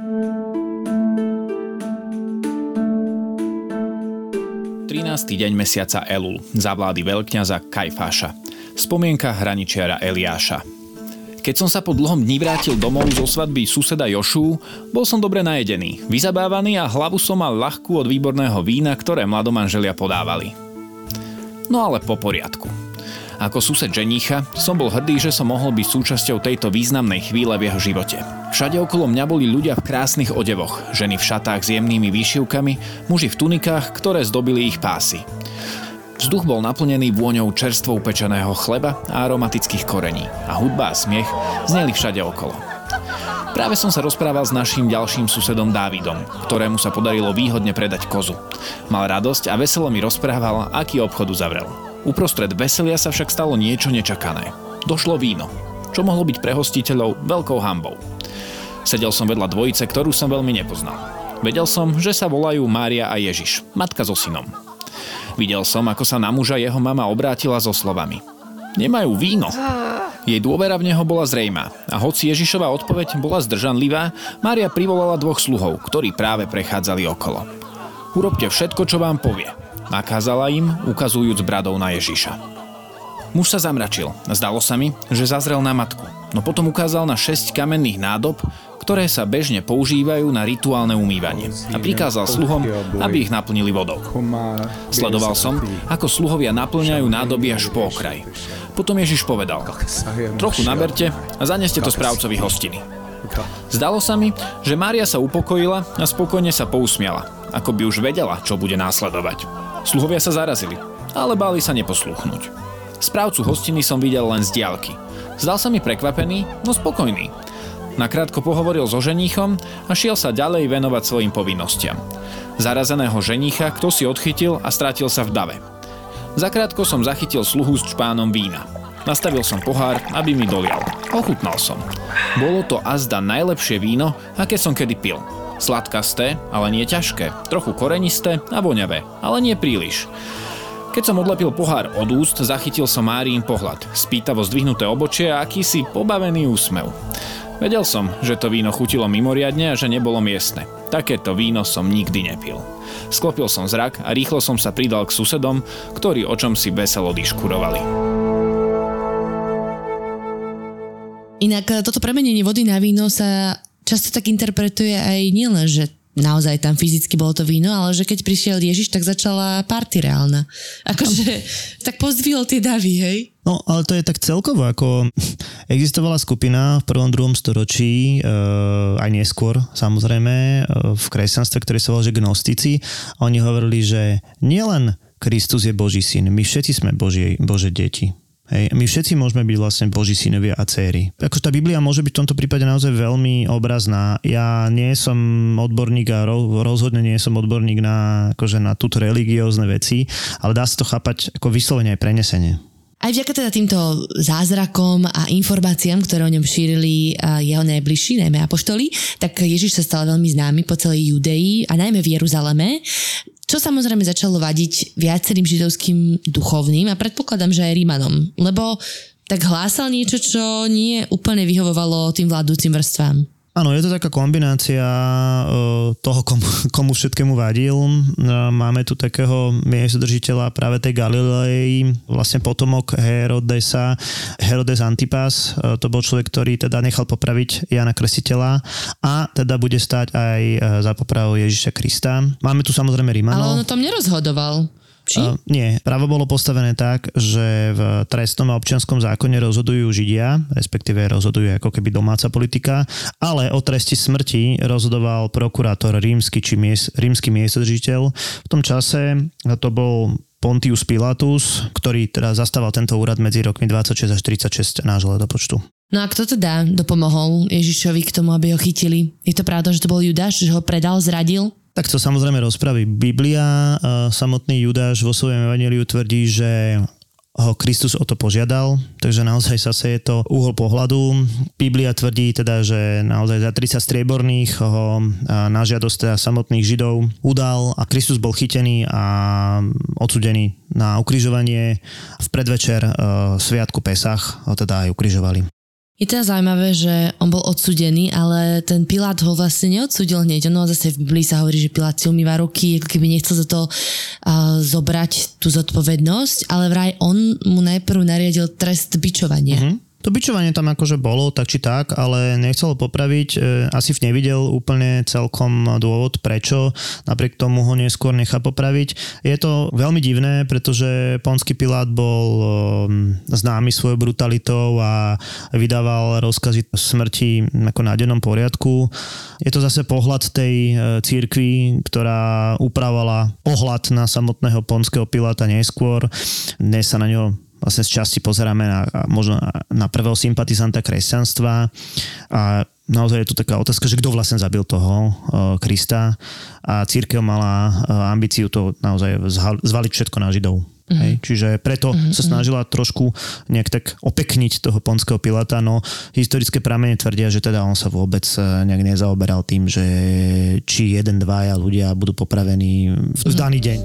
13. deň mesiaca Elul za vlády veľkňaza Kajfáša. Spomienka hraničiara Eliáša. Keď som sa po dlhom dni vrátil domov zo svadby suseda Jošu, bol som dobre najedený, vyzabávaný a hlavu som mal ľahkú od výborného vína, ktoré mladomanželia podávali. No ale po poriadku. Ako sused ženicha som bol hrdý, že som mohol byť súčasťou tejto významnej chvíle v jeho živote. Všade okolo mňa boli ľudia v krásnych odevoch, ženy v šatách s jemnými výšivkami, muži v tunikách, ktoré zdobili ich pásy. Vzduch bol naplnený vôňou čerstvo upečeného chleba a aromatických korení a hudba a smiech zneli všade okolo. Práve som sa rozprával s našim ďalším susedom Dávidom, ktorému sa podarilo výhodne predať kozu. Mal radosť a veselo mi rozprával, aký obchod uzavrel. Uprostred veselia sa však stalo niečo nečakané. Došlo víno, čo mohlo byť pre hostiteľov veľkou hambou. Sedel som vedľa dvojice, ktorú som veľmi nepoznal. Vedel som, že sa volajú Mária a Ježiš, matka so synom. Videl som, ako sa na muža jeho mama obrátila so slovami. Nemajú víno. Jej dôvera v neho bola zrejmá a hoci Ježišova odpoveď bola zdržanlivá, Mária privolala dvoch sluhov, ktorí práve prechádzali okolo. Urobte všetko, čo vám povie. Nakázala im, ukazujúc bradou na Ježiša. Muž sa zamračil. Zdalo sa mi, že zazrel na matku, no potom ukázal na šesť kamenných nádob, ktoré sa bežne používajú na rituálne umývanie a prikázal sluhom, aby ich naplnili vodou. Sledoval som, ako sluhovia naplňajú nádoby až po okraj. Potom Ježiš povedal, trochu naberte a zaneste to správcovi hostiny. Zdalo sa mi, že Mária sa upokojila a spokojne sa pousmiala, ako by už vedela, čo bude následovať. Sluhovia sa zarazili, ale báli sa neposlúchnuť. Správcu hostiny som videl len z diálky. Zdal sa mi prekvapený, no spokojný. Nakrátko pohovoril so ženíchom a šiel sa ďalej venovať svojim povinnostiam. Zarazeného ženícha kto si odchytil a strátil sa v dave. Zakrátko som zachytil sluhu s čpánom vína. Nastavil som pohár, aby mi dolial. Ochutnal som. Bolo to azda najlepšie víno, aké som kedy pil. Sladkasté, ale nie ťažké, trochu korenisté a voňavé, ale nie príliš. Keď som odlepil pohár od úst, zachytil som Márín pohľad, spýtavo zdvihnuté obočie a akýsi pobavený úsmev. Vedel som, že to víno chutilo mimoriadne a že nebolo miestne. Takéto víno som nikdy nepil. Sklopil som zrak a rýchlo som sa pridal k susedom, ktorí o čom si veselo diškurovali. Inak toto premenenie vody na víno sa často tak interpretuje aj nielen, že naozaj tam fyzicky bolo to víno, ale že keď prišiel Ježiš, tak začala party reálna. Akože tak pozdvihol tie davy, hej? No, ale to je tak celkovo, ako existovala skupina v prvom, druhom storočí, e, aj neskôr, samozrejme, e, v kresťanstve, ktoré sa volá, že gnostici. Oni hovorili, že nielen Kristus je Boží syn, my všetci sme Božie, Bože deti. Hej, my všetci môžeme byť vlastne Boží synovia a céry. Ako tá Biblia môže byť v tomto prípade naozaj veľmi obrazná. Ja nie som odborník a rozhodne nie som odborník na, akože na túto religiózne veci, ale dá sa to chápať ako vyslovene aj prenesenie. Aj vďaka teda týmto zázrakom a informáciám, ktoré o ňom šírili jeho najbližší, najmä apoštoli, tak Ježiš sa stal veľmi známy po celej Judei a najmä v Jeruzaleme. Čo samozrejme začalo vadiť viacerým židovským duchovným a predpokladám, že aj Rímanom, lebo tak hlásal niečo, čo nie úplne vyhovovalo tým vládúcim vrstvám. Áno, je to taká kombinácia toho, komu, komu všetkému vadil. Máme tu takého miestodržiteľa práve tej Galilei, vlastne potomok Herodesa, Herodes Antipas. To bol človek, ktorý teda nechal popraviť Jana Kresiteľa a teda bude stať aj za popravu Ježiša Krista. Máme tu samozrejme Rímanov. Ale on o tom nerozhodoval. Či? Uh, nie, právo bolo postavené tak, že v trestnom a občianskom zákone rozhodujú Židia, respektíve rozhodujú ako keby domáca politika, ale o tresti smrti rozhodoval prokurátor rímsky či mies, rímsky miestodržiteľ. V tom čase to bol Pontius Pilatus, ktorý teda zastával tento úrad medzi rokmi 26 až 36 nášho letopočtu. No a kto teda dopomohol Ježišovi k tomu, aby ho chytili? Je to pravda, že to bol Judáš, že ho predal, zradil? Tak to samozrejme rozpraví Biblia. Samotný Judáš vo svojom evaneliu tvrdí, že ho Kristus o to požiadal, takže naozaj zase je to uhol pohľadu. Biblia tvrdí teda, že naozaj za 30 strieborných ho na žiadosť teda samotných Židov udal a Kristus bol chytený a odsudený na ukrižovanie. V predvečer Sviatku Pesach ho teda aj ukrižovali. Je teda zaujímavé, že on bol odsudený, ale ten Pilát ho vlastne neodsudil hneď. Ono zase v Biblii sa hovorí, že Pilát si umýva ruky, ako keby nechcel za to uh, zobrať tú zodpovednosť, ale vraj on mu najprv nariadil trest bičovania. Mm-hmm. To bičovanie tam akože bolo, tak či tak, ale nechcel popraviť. E, asi v nevidel úplne celkom dôvod, prečo. Napriek tomu ho neskôr nechá popraviť. Je to veľmi divné, pretože Ponský Pilát bol e, známy svojou brutalitou a vydával rozkazy smrti ako na dennom poriadku. Je to zase pohľad tej e, církvy, ktorá upravovala pohľad na samotného Ponského Piláta neskôr. Dnes sa na ňo vlastne z časti pozeráme na, možno na prvého sympatizanta kresťanstva a naozaj je tu taká otázka, že kto vlastne zabil toho Krista a církev mala uh, ambíciu to naozaj zvaliť všetko na Židov. Mm-hmm. Hej? Čiže preto mm-hmm. sa snažila trošku nejak tak opekniť toho ponského Pilata, no historické pramene tvrdia, že teda on sa vôbec e, nejak nezaoberal tým, že či jeden, dvaja ľudia budú popravení v daný deň.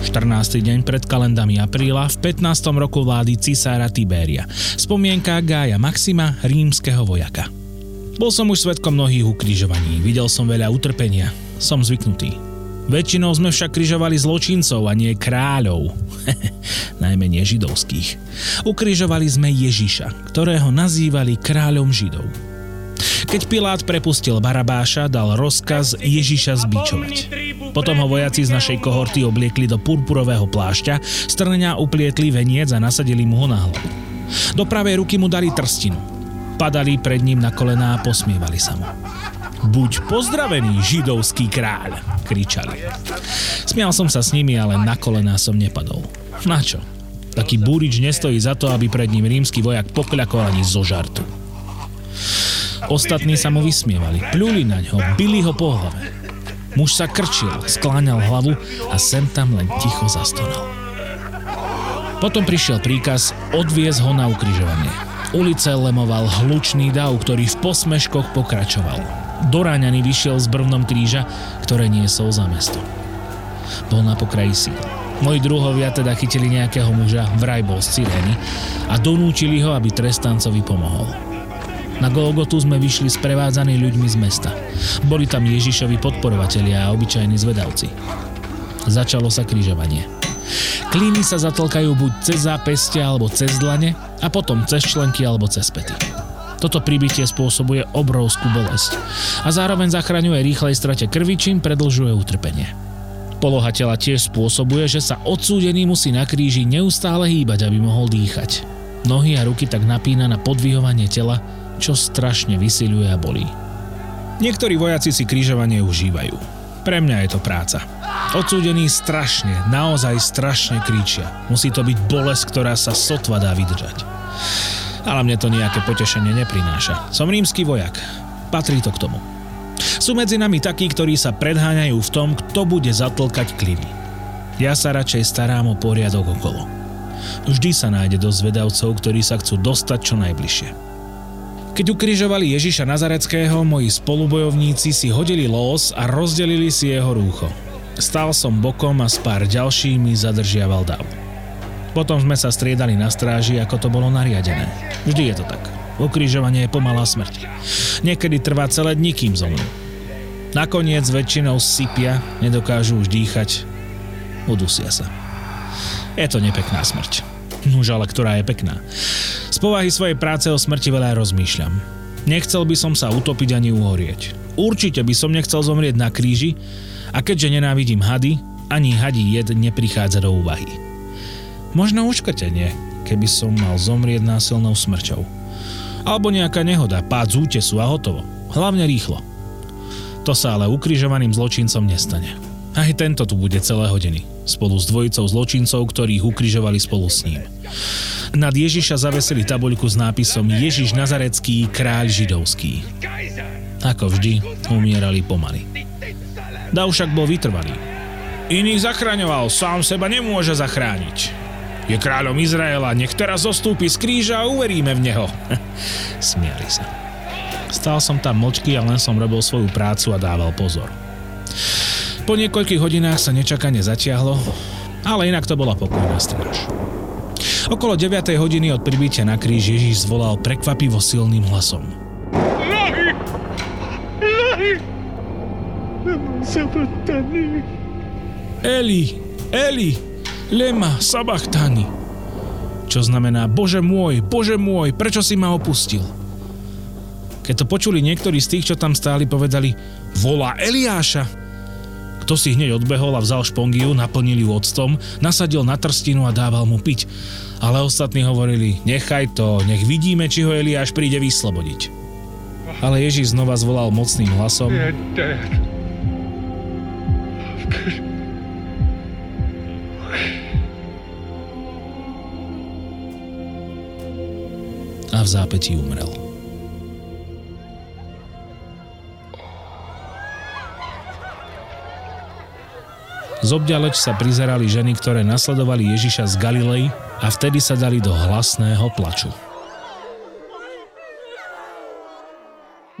14. deň pred kalendami apríla v 15. roku vlády cisára Tiberia. Spomienka Gája Maxima, rímskeho vojaka. Bol som už svetkom mnohých ukrižovaní, videl som veľa utrpenia, som zvyknutý. Väčšinou sme však križovali zločincov a nie kráľov, najmenej židovských. Ukrižovali sme Ježiša, ktorého nazývali kráľom židov. Keď Pilát prepustil Barabáša, dal rozkaz Ježiša zbičovať. Potom ho vojaci z našej kohorty obliekli do purpurového plášťa, strňa uplietli veniec a nasadili mu ho na hlavu. Do pravej ruky mu dali trstinu. Padali pred ním na kolená a posmievali sa mu. Buď pozdravený, židovský kráľ, kričali. Smial som sa s nimi, ale na kolená som nepadol. Na čo? Taký búrič nestojí za to, aby pred ním rímsky vojak pokľakol ani zo žartu. Ostatní sa mu vysmievali, pľuli na ňo, bili ho po hlave. Muž sa krčil, skláňal hlavu a sem tam len ticho zastonal. Potom prišiel príkaz odviez ho na ukrižovanie. Ulice lemoval hlučný dav, ktorý v posmeškoch pokračoval. Doráňaný vyšiel z brvnom kríža, ktoré niesol za mesto. Bol na pokraji síl. Moji druhovia teda chytili nejakého muža, vraj bol z Cyrény, a donúčili ho, aby trestancovi pomohol. Na Golgotu sme vyšli sprevádzaní ľuďmi z mesta. Boli tam Ježišovi podporovatelia a obyčajní zvedavci. Začalo sa križovanie. Klíny sa zatlkajú buď cez zápestia alebo cez dlane a potom cez členky alebo cez pety. Toto pribitie spôsobuje obrovskú bolesť a zároveň zachraňuje rýchlej strate krvi, čím predlžuje utrpenie. Poloha tela tiež spôsobuje, že sa odsúdený musí na kríži neustále hýbať, aby mohol dýchať. Nohy a ruky tak napína na podvihovanie tela, čo strašne vysiľuje a bolí. Niektorí vojaci si križovanie užívajú. Pre mňa je to práca. Odsúdení strašne, naozaj strašne kričia. Musí to byť bolesť, ktorá sa sotva dá vydržať. Ale mne to nejaké potešenie neprináša. Som rímsky vojak. Patrí to k tomu. Sú medzi nami takí, ktorí sa predháňajú v tom, kto bude zatlkať kliny. Ja sa radšej starám o poriadok okolo. Vždy sa nájde dosť vedavcov, ktorí sa chcú dostať čo najbližšie. Keď ukrižovali Ježiša Nazareckého, moji spolubojovníci si hodili los a rozdelili si jeho rúcho. Stál som bokom a s pár ďalšími zadržiaval dav. Potom sme sa striedali na stráži, ako to bolo nariadené. Vždy je to tak. Ukrižovanie je pomalá smrť. Niekedy trvá celé dní, kým zomnú. Nakoniec väčšinou sypia, nedokážu už dýchať, udusia sa. Je to nepekná smrť. Nuž ale ktorá je pekná. Z povahy svojej práce o smrti veľa rozmýšľam. Nechcel by som sa utopiť ani uhorieť. Určite by som nechcel zomrieť na kríži a keďže nenávidím hady, ani hadí jed neprichádza do úvahy. Možno uškrtenie, keby som mal zomrieť násilnou smrťou. Alebo nejaká nehoda, pád z útesu a hotovo. Hlavne rýchlo. To sa ale ukrižovaným zločincom nestane. Aj tento tu bude celé hodiny, spolu s dvojicou zločincov, ktorých ukrižovali spolu s ním. Nad Ježiša zavesili tabuľku s nápisom Ježiš Nazarecký, kráľ židovský. Ako vždy, umierali pomaly. Dav však bol vytrvalý. Iných zachraňoval, sám seba nemôže zachrániť. Je kráľom Izraela, nech teraz zostúpi z kríža a uveríme v neho. Smiali sa. Stál som tam mlčky a len som robil svoju prácu a dával pozor. Po niekoľkých hodinách sa nečakane zatiahlo, ale inak to bola pokojná stráž. Okolo 9. hodiny od pribytia na kríž Ježíš zvolal prekvapivo silným hlasom. Lahy! Lahy! Eli, Eli, lema sabachtani. Čo znamená, Bože môj, Bože môj, prečo si ma opustil? Keď to počuli niektorí z tých, čo tam stáli, povedali, volá Eliáša. To si hneď odbehol a vzal špongiu, naplnil ju octom, nasadil na trstinu a dával mu piť. Ale ostatní hovorili, nechaj to, nech vidíme, či ho Eliáš príde vyslobodiť. Ale Ježíš znova zvolal mocným hlasom. A v zápätí umrel. Zobďaleč sa prizerali ženy, ktoré nasledovali Ježiša z Galilei a vtedy sa dali do hlasného plaču.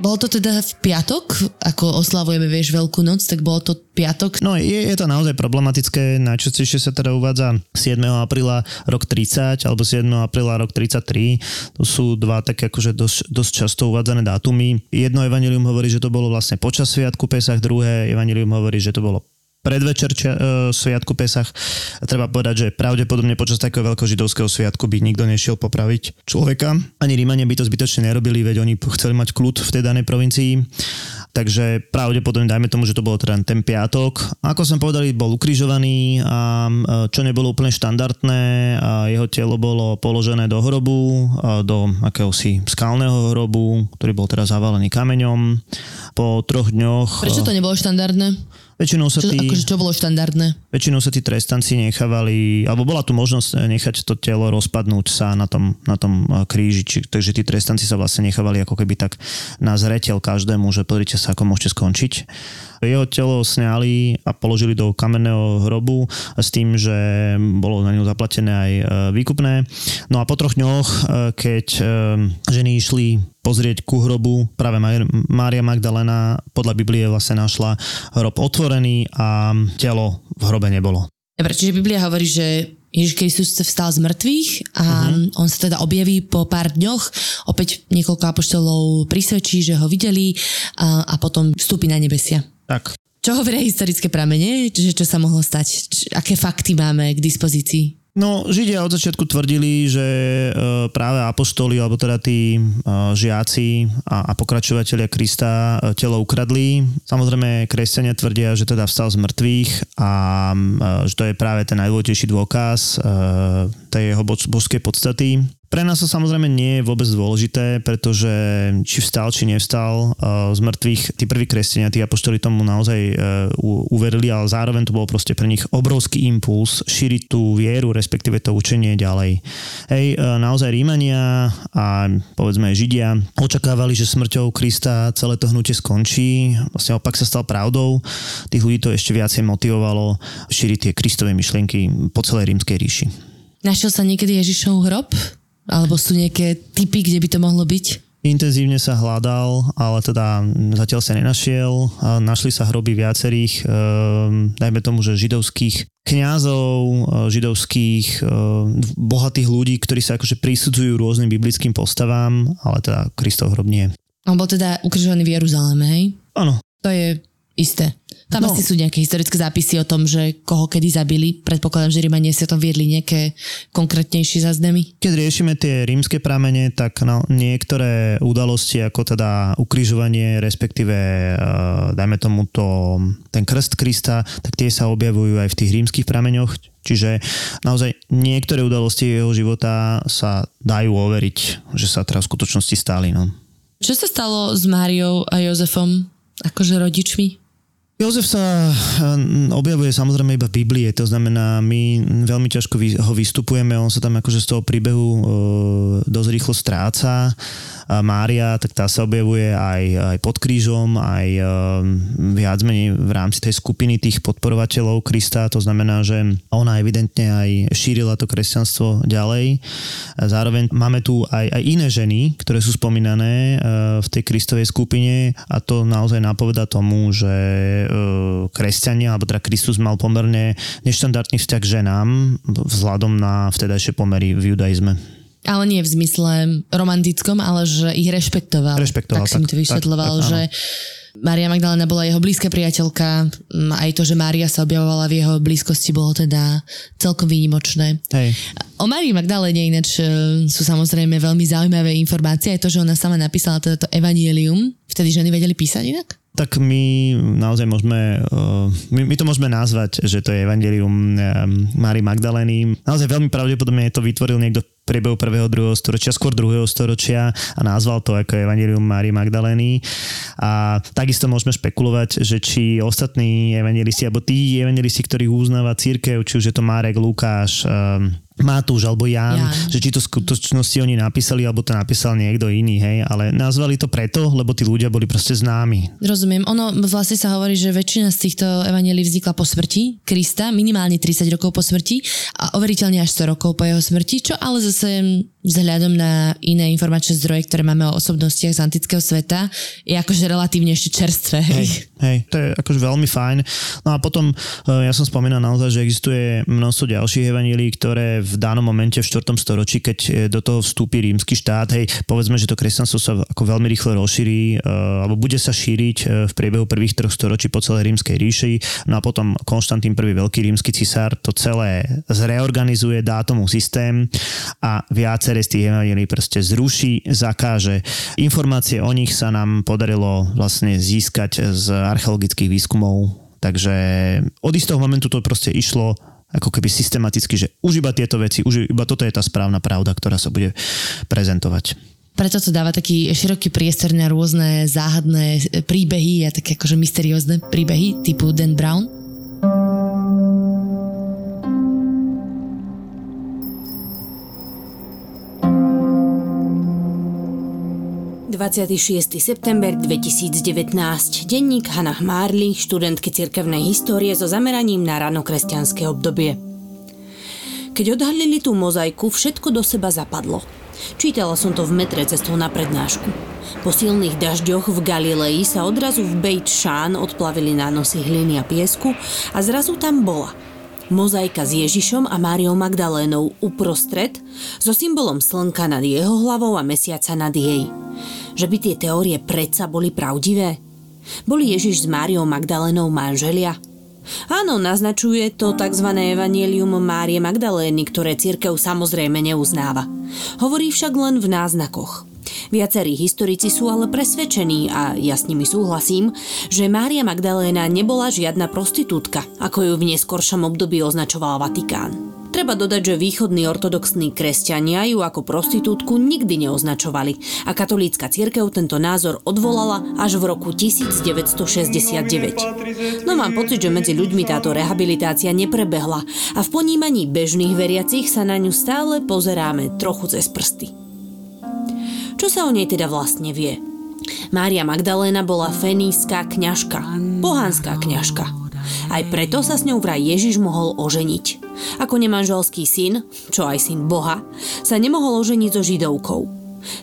Bolo to teda v piatok, ako oslavujeme, vieš, Veľkú noc, tak bolo to piatok. No je, je to naozaj problematické, najčastejšie sa teda uvádza 7. apríla rok 30 alebo 7. apríla rok 33. To sú dva také akože dosť, dosť často uvádzané dátumy. Jedno evanilium hovorí, že to bolo vlastne počas Sviatku Pesach, druhé evanilium hovorí, že to bolo predvečer čia, uh, Sviatku Pesach. A treba povedať, že pravdepodobne počas takého veľkožidovského sviatku by nikto nešiel popraviť človeka. Ani Rímania by to zbytočne nerobili, veď oni chceli mať kľud v tej danej provincii. Takže pravdepodobne dajme tomu, že to bolo teda ten piatok. Ako som povedal, bol ukrižovaný a čo nebolo úplne štandardné, a jeho telo bolo položené do hrobu, do akéhosi skalného hrobu, ktorý bol teraz zavalený kameňom. Po troch dňoch... Prečo to nebolo štandardné? Väčšinou sa Čo, tí, akože čo bolo štandardné? väčšinou sa tí trestanci nechávali, alebo bola tu možnosť nechať to telo rozpadnúť sa na tom, na tom eh, kríži, či, takže tí trestanci sa vlastne nechávali ako keby tak na zreteľ každému, že pozrite sa, ako môžete skončiť. Jeho telo sňali a položili do kamenného hrobu s tým, že bolo na ňu zaplatené aj eh, výkupné. No a po troch dňoch, eh, keď ženy išli pozrieť ku hrobu, práve Mária Magdalena podľa Biblie vlastne našla hrob otvorený a telo v hrobe nebolo. Dobre, čiže Biblia hovorí, že Ježiš Kristus vstal z mŕtvych a uh-huh. on sa teda objaví po pár dňoch, opäť niekoľko apoštolov prisvedčí, že ho videli a, a potom vstúpi na nebesia. Tak. Čo hovoria historické pramene? Čiže čo sa mohlo stať? Č- aké fakty máme k dispozícii? No, Židia od začiatku tvrdili, že e, práve apoštoli, alebo teda tí e, žiaci a, a pokračovateľia Krista e, telo ukradli. Samozrejme, kresťania tvrdia, že teda vstal z mŕtvych a že to je práve ten najdôležitejší dôkaz tej jeho božskej podstaty. Pre nás to samozrejme nie je vôbec dôležité, pretože či vstal, či nevstal uh, z mŕtvych, tí prví kresťania, tí apoštoli tomu naozaj uh, uverili, ale zároveň to bol proste pre nich obrovský impuls šíriť tú vieru, respektíve to učenie ďalej. Hej, uh, naozaj Rímania a povedzme Židia očakávali, že smrťou Krista celé to hnutie skončí. Vlastne opak sa stal pravdou. Tých ľudí to ešte viacej motivovalo šíriť tie Kristové myšlienky po celej rímskej ríši. Našiel sa niekedy Ježišov hrob? Alebo sú nejaké typy, kde by to mohlo byť? Intenzívne sa hľadal, ale teda zatiaľ sa nenašiel. Našli sa hroby viacerých, dajme tomu, že židovských kňazov, židovských bohatých ľudí, ktorí sa akože prisudzujú rôznym biblickým postavám, ale teda Kristov hrob nie. On bol teda ukrižovaný v Jeruzaleme, hej? Áno. To je isté. Tam no. asi sú nejaké historické zápisy o tom, že koho kedy zabili. Predpokladám, že Rímanie si o tom viedli nejaké konkrétnejšie zazdemy. Keď riešime tie rímske pramene, tak no, niektoré udalosti, ako teda ukrižovanie, respektíve uh, dajme tomu to, ten krst Krista, tak tie sa objavujú aj v tých rímskych prameňoch. Čiže naozaj niektoré udalosti jeho života sa dajú overiť, že sa teraz v skutočnosti stali. No. Čo sa stalo s Máriou a Jozefom, akože rodičmi? Jozef sa hm, objavuje samozrejme iba v Biblii, to znamená, my veľmi ťažko ho vystupujeme, on sa tam akože z toho príbehu e, dosť rýchlo stráca. A Mária, tak tá sa objavuje aj, aj pod krížom, aj e, viac menej v rámci tej skupiny tých podporovateľov Krista, to znamená, že ona evidentne aj šírila to kresťanstvo ďalej. Zároveň máme tu aj, aj iné ženy, ktoré sú spomínané v tej Kristovej skupine a to naozaj napoveda tomu, že kresťania, alebo teda Kristus mal pomerne neštandardný vzťah k ženám vzhľadom na vtedajšie pomery v judaizme. Ale nie v zmysle romantickom, ale že ich rešpektoval. Rešpektoval. Tak, mi to vysvetľoval, tak, tak, že Maria Magdalena bola jeho blízka priateľka, aj to, že Mária sa objavovala v jeho blízkosti, bolo teda celkom výnimočné. Hej. O Márii Magdalene ináč e, sú samozrejme veľmi zaujímavé informácie, aj to, že ona sama napísala toto evanielium, vtedy ženy vedeli písať inak? Tak my naozaj môžeme, eh, my, my to môžeme nazvať, že to je Evangelium eh, Mári Magdalény. Naozaj veľmi pravdepodobne to vytvoril niekto v priebehu prvého, druhého storočia, skôr druhého storočia a nazval to ako Evangelium Márie Magdalény. A takisto môžeme špekulovať, že či ostatní evangelisti, alebo tí evangelisti, ktorých uznáva církev, či už je to Marek, Lukáš, um, Matúš alebo Ján, Ján. že či to v skutočnosti oni napísali, alebo to napísal niekto iný, hej, ale nazvali to preto, lebo tí ľudia boli proste známi. Rozumiem. Ono vlastne sa hovorí, že väčšina z týchto evangelí vznikla po smrti Krista, minimálne 30 rokov po smrti a overiteľne až 100 rokov po jeho smrti, čo ale zase vzhľadom na iné informačné zdroje, ktoré máme o osobnostiach z antického sveta, je akože relatívne ešte čerstvé. Hej. Hej, to je akože veľmi fajn. No a potom, eh, ja som spomínal naozaj, že existuje množstvo ďalších evanílií, ktoré v danom momente v 4. storočí, keď eh, do toho vstúpi rímsky štát, hej, povedzme, že to kresťanstvo sa ako veľmi rýchlo rozšíri, eh, alebo bude sa šíriť v priebehu prvých troch storočí po celej rímskej ríši, no a potom Konštantín prvý veľký rímsky cisár to celé zreorganizuje, dá tomu systém a viaceré z tých evanílií proste zruší, zakáže. Informácie o nich sa nám podarilo vlastne získať z archeologických výskumov, takže od istého momentu to proste išlo ako keby systematicky, že už iba tieto veci, už iba toto je tá správna pravda, ktorá sa bude prezentovať. Preto to dáva taký široký priestor na rôzne záhadné príbehy a také akože mysteriózne príbehy typu Dan Brown. 26. september 2019. Denník Hannah Marley, študentky cirkevnej histórie so zameraním na ranokresťanské obdobie. Keď odhalili tú mozaiku, všetko do seba zapadlo. Čítala som to v metre cestou na prednášku. Po silných dažďoch v Galilei sa odrazu v Beit Shán odplavili nánosy hliny a piesku a zrazu tam bola – mozaika s Ježišom a Máriou Magdalénou uprostred so symbolom slnka nad jeho hlavou a mesiaca nad jej. Že by tie teórie predsa boli pravdivé? Boli Ježiš s Máriou Magdalénou manželia? Áno, naznačuje to tzv. evanielium Márie Magdalény, ktoré církev samozrejme neuznáva. Hovorí však len v náznakoch. Viacerí historici sú ale presvedčení, a ja s nimi súhlasím, že Mária Magdaléna nebola žiadna prostitútka, ako ju v neskoršom období označoval Vatikán. Treba dodať, že východní ortodoxní kresťania ju ako prostitútku nikdy neoznačovali a katolícka cirkev tento názor odvolala až v roku 1969. No mám pocit, že medzi ľuďmi táto rehabilitácia neprebehla a v ponímaní bežných veriacich sa na ňu stále pozeráme trochu cez prsty. Čo sa o nej teda vlastne vie? Mária Magdaléna bola feníska kňažka, pohanská kňažka. Aj preto sa s ňou vraj Ježiš mohol oženiť. Ako nemanželský syn, čo aj syn Boha, sa nemohol oženiť so židovkou.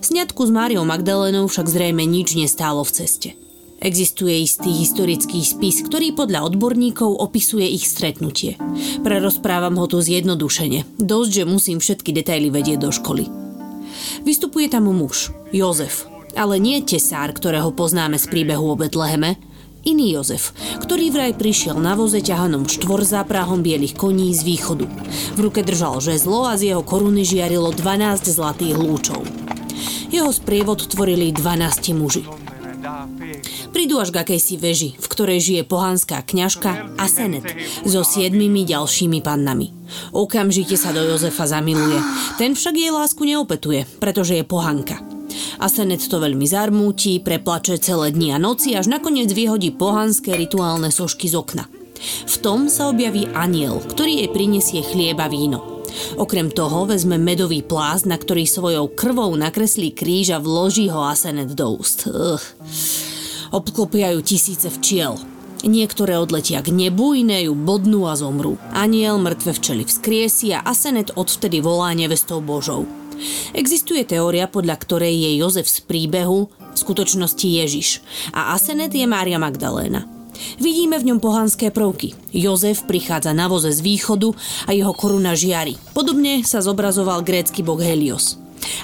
Sňatku s Máriou Magdalénou však zrejme nič nestálo v ceste. Existuje istý historický spis, ktorý podľa odborníkov opisuje ich stretnutie. Prerozprávam ho tu zjednodušene, dosť, že musím všetky detaily vedieť do školy. Vystupuje tam muž, Jozef, ale nie tesár, ktorého poznáme z príbehu o Betleheme, iný Jozef, ktorý vraj prišiel na voze ťahanom štvorzáprahom bielých koní z východu. V ruke držal žezlo a z jeho koruny žiarilo 12 zlatých lúčov. Jeho sprievod tvorili 12 muži. Prídu až k akejsi veži, v ktorej žije pohanská kňažka Asenet so siedmimi ďalšími pannami. Okamžite sa do Jozefa zamiluje. Ten však jej lásku neopetuje, pretože je pohanka. Asenet to veľmi zarmúti, preplače celé dni a noci, až nakoniec vyhodí pohanské rituálne sošky z okna. V tom sa objaví aniel, ktorý jej prinesie chlieba víno. Okrem toho vezme medový plást, na ktorý svojou krvou nakreslí kríž a vloží ho Asenet do úst. Ugh obklopiajú tisíce včiel. Niektoré odletia k nebu, iné ju bodnú a zomrú. Aniel mŕtve včely vzkriesi a Asenet odvtedy volá nevestou Božou. Existuje teória, podľa ktorej je Jozef z príbehu v skutočnosti Ježiš a Asenet je Mária Magdaléna. Vidíme v ňom pohanské prvky. Jozef prichádza na voze z východu a jeho koruna žiari. Podobne sa zobrazoval grécky boh Helios.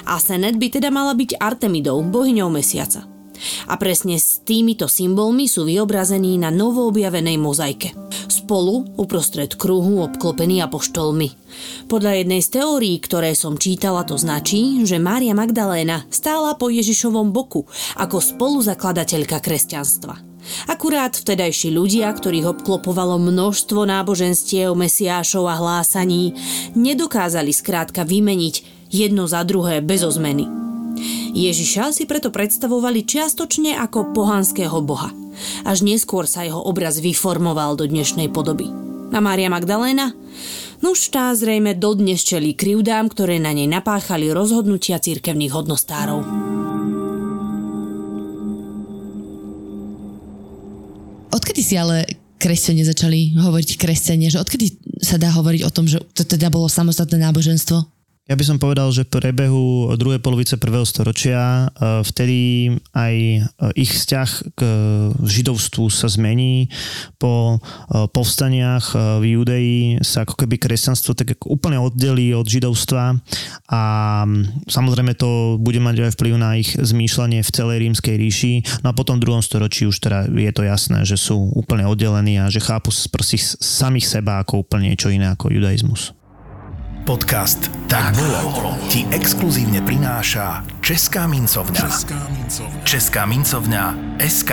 Asenet by teda mala byť Artemidou, bohyňou mesiaca. A presne s týmito symbolmi sú vyobrazení na novo objavenej mozaike. Spolu, uprostred kruhu, obklopený apoštolmi. Podľa jednej z teórií, ktoré som čítala, to značí, že Mária Magdaléna stála po Ježišovom boku ako spoluzakladateľka kresťanstva. Akurát vtedajší ľudia, ktorých obklopovalo množstvo náboženstiev, mesiášov a hlásaní, nedokázali skrátka vymeniť jedno za druhé bez ozmeny. Ježiša si preto predstavovali čiastočne ako pohanského boha. Až neskôr sa jeho obraz vyformoval do dnešnej podoby. A Mária Magdaléna? Nuž tá zrejme dodnes čelí krivdám, ktoré na nej napáchali rozhodnutia cirkevných hodnostárov. Odkedy si ale kresťania začali hovoriť kresťania, že odkedy sa dá hovoriť o tom, že to teda bolo samostatné náboženstvo? Ja by som povedal, že prebehu druhej polovice prvého storočia e, vtedy aj e, ich vzťah k židovstvu sa zmení. Po e, povstaniach v Judei sa ako keby kresťanstvo tak úplne oddelí od židovstva a samozrejme to bude mať aj vplyv na ich zmýšľanie v celej rímskej ríši. No a potom v druhom storočí už teda je to jasné, že sú úplne oddelení a že chápu proste samých seba ako úplne niečo iné ako judaizmus. Podcast Tak bolo ti exkluzívne prináša Česká mincovňa. Česká mincovňa. Česká mincovňa SK.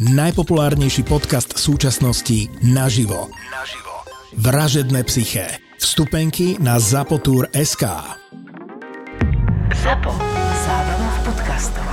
Najpopulárnejší podcast súčasnosti naživo. Naživo. Vražedné psyché. Vstupenky na zapotur.sk Zapo. Zábrná v podcastovách.